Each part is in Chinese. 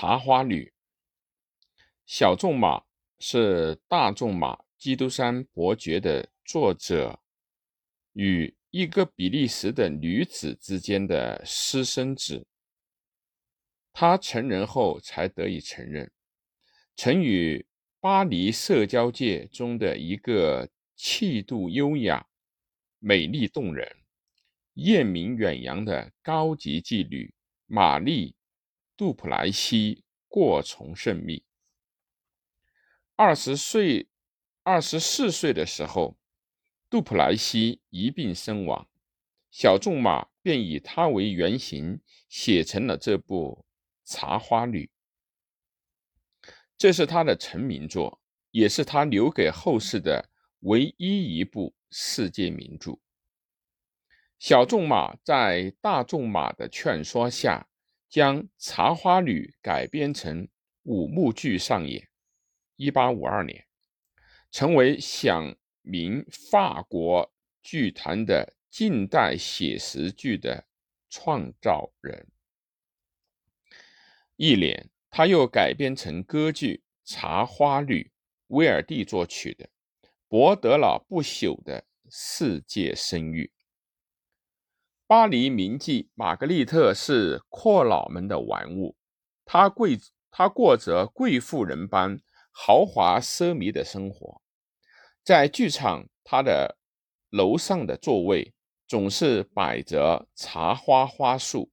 茶花女。小仲马是大仲马基督山伯爵的作者与一个比利时的女子之间的私生子。他成人后才得以承认，曾与巴黎社交界中的一个气度优雅、美丽动人、艳名远扬的高级妓女玛丽·杜普莱西过从甚密。二十岁、二十四岁的时候，杜普莱西一病身亡，小仲马便以他为原型写成了这部《茶花女》，这是他的成名作，也是他留给后世的唯一一部世界名著。小仲马在大仲马的劝说下，将《茶花女》改编成五幕剧上演。一八五二年，成为响名法国剧坛的近代写实剧的创造人。一年，他又改编成歌剧《茶花女》，威尔第作曲的，博得了不朽的世界声誉。巴黎名妓玛格丽特是阔佬们的玩物，她贵，她过着贵妇人般。豪华奢靡的生活，在剧场，他的楼上的座位总是摆着茶花花束。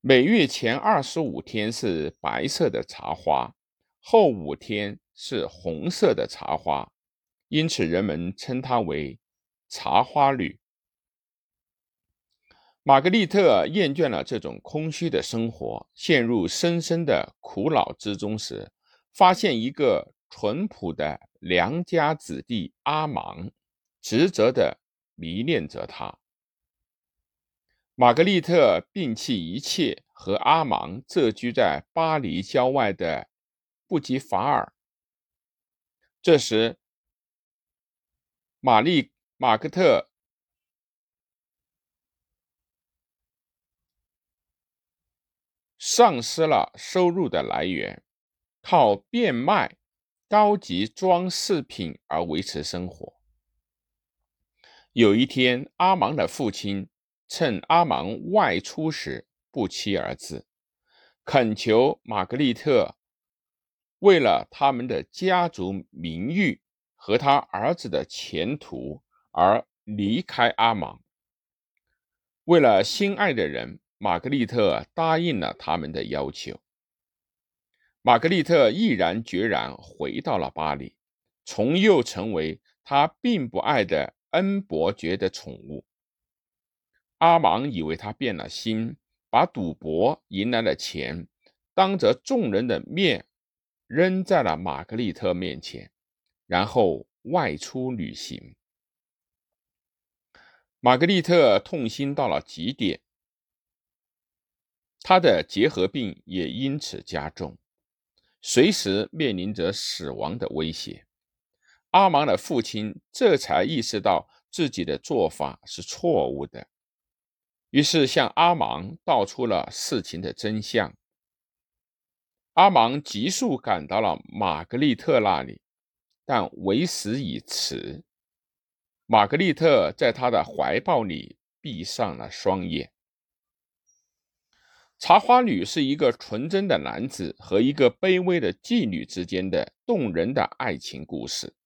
每月前二十五天是白色的茶花，后五天是红色的茶花，因此人们称她为茶花女。玛格丽特厌倦了这种空虚的生活，陷入深深的苦恼之中时。发现一个淳朴的良家子弟阿芒，执着的迷恋着他。玛格丽特摒弃一切，和阿芒谪居在巴黎郊外的布吉法尔。这时，玛丽马克特丧失了收入的来源。靠变卖高级装饰品而维持生活。有一天，阿芒的父亲趁阿芒外出时不期而至，恳求玛格丽特为了他们的家族名誉和他儿子的前途而离开阿芒。为了心爱的人，玛格丽特答应了他们的要求。玛格丽特毅然决然回到了巴黎，从又成为他并不爱的恩伯爵的宠物。阿芒以为他变了心，把赌博赢来的钱当着众人的面扔在了玛格丽特面前，然后外出旅行。玛格丽特痛心到了极点，他的结核病也因此加重。随时面临着死亡的威胁，阿芒的父亲这才意识到自己的做法是错误的，于是向阿芒道出了事情的真相。阿芒急速赶到了玛格丽特那里，但为时已迟。玛格丽特在他的怀抱里闭上了双眼。茶花女是一个纯真的男子和一个卑微的妓女之间的动人的爱情故事。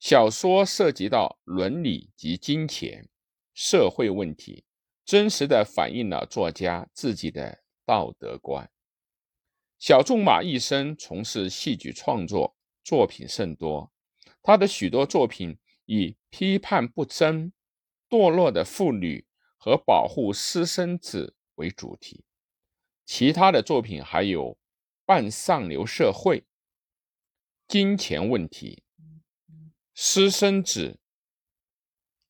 小说涉及到伦理及金钱、社会问题，真实的反映了作家自己的道德观。小仲马一生从事戏剧创作，作品甚多。他的许多作品以批判不争、堕落的妇女和保护私生子为主题。其他的作品还有《半上流社会》《金钱问题》《私生子》《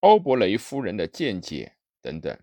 欧伯雷夫人的见解》等等。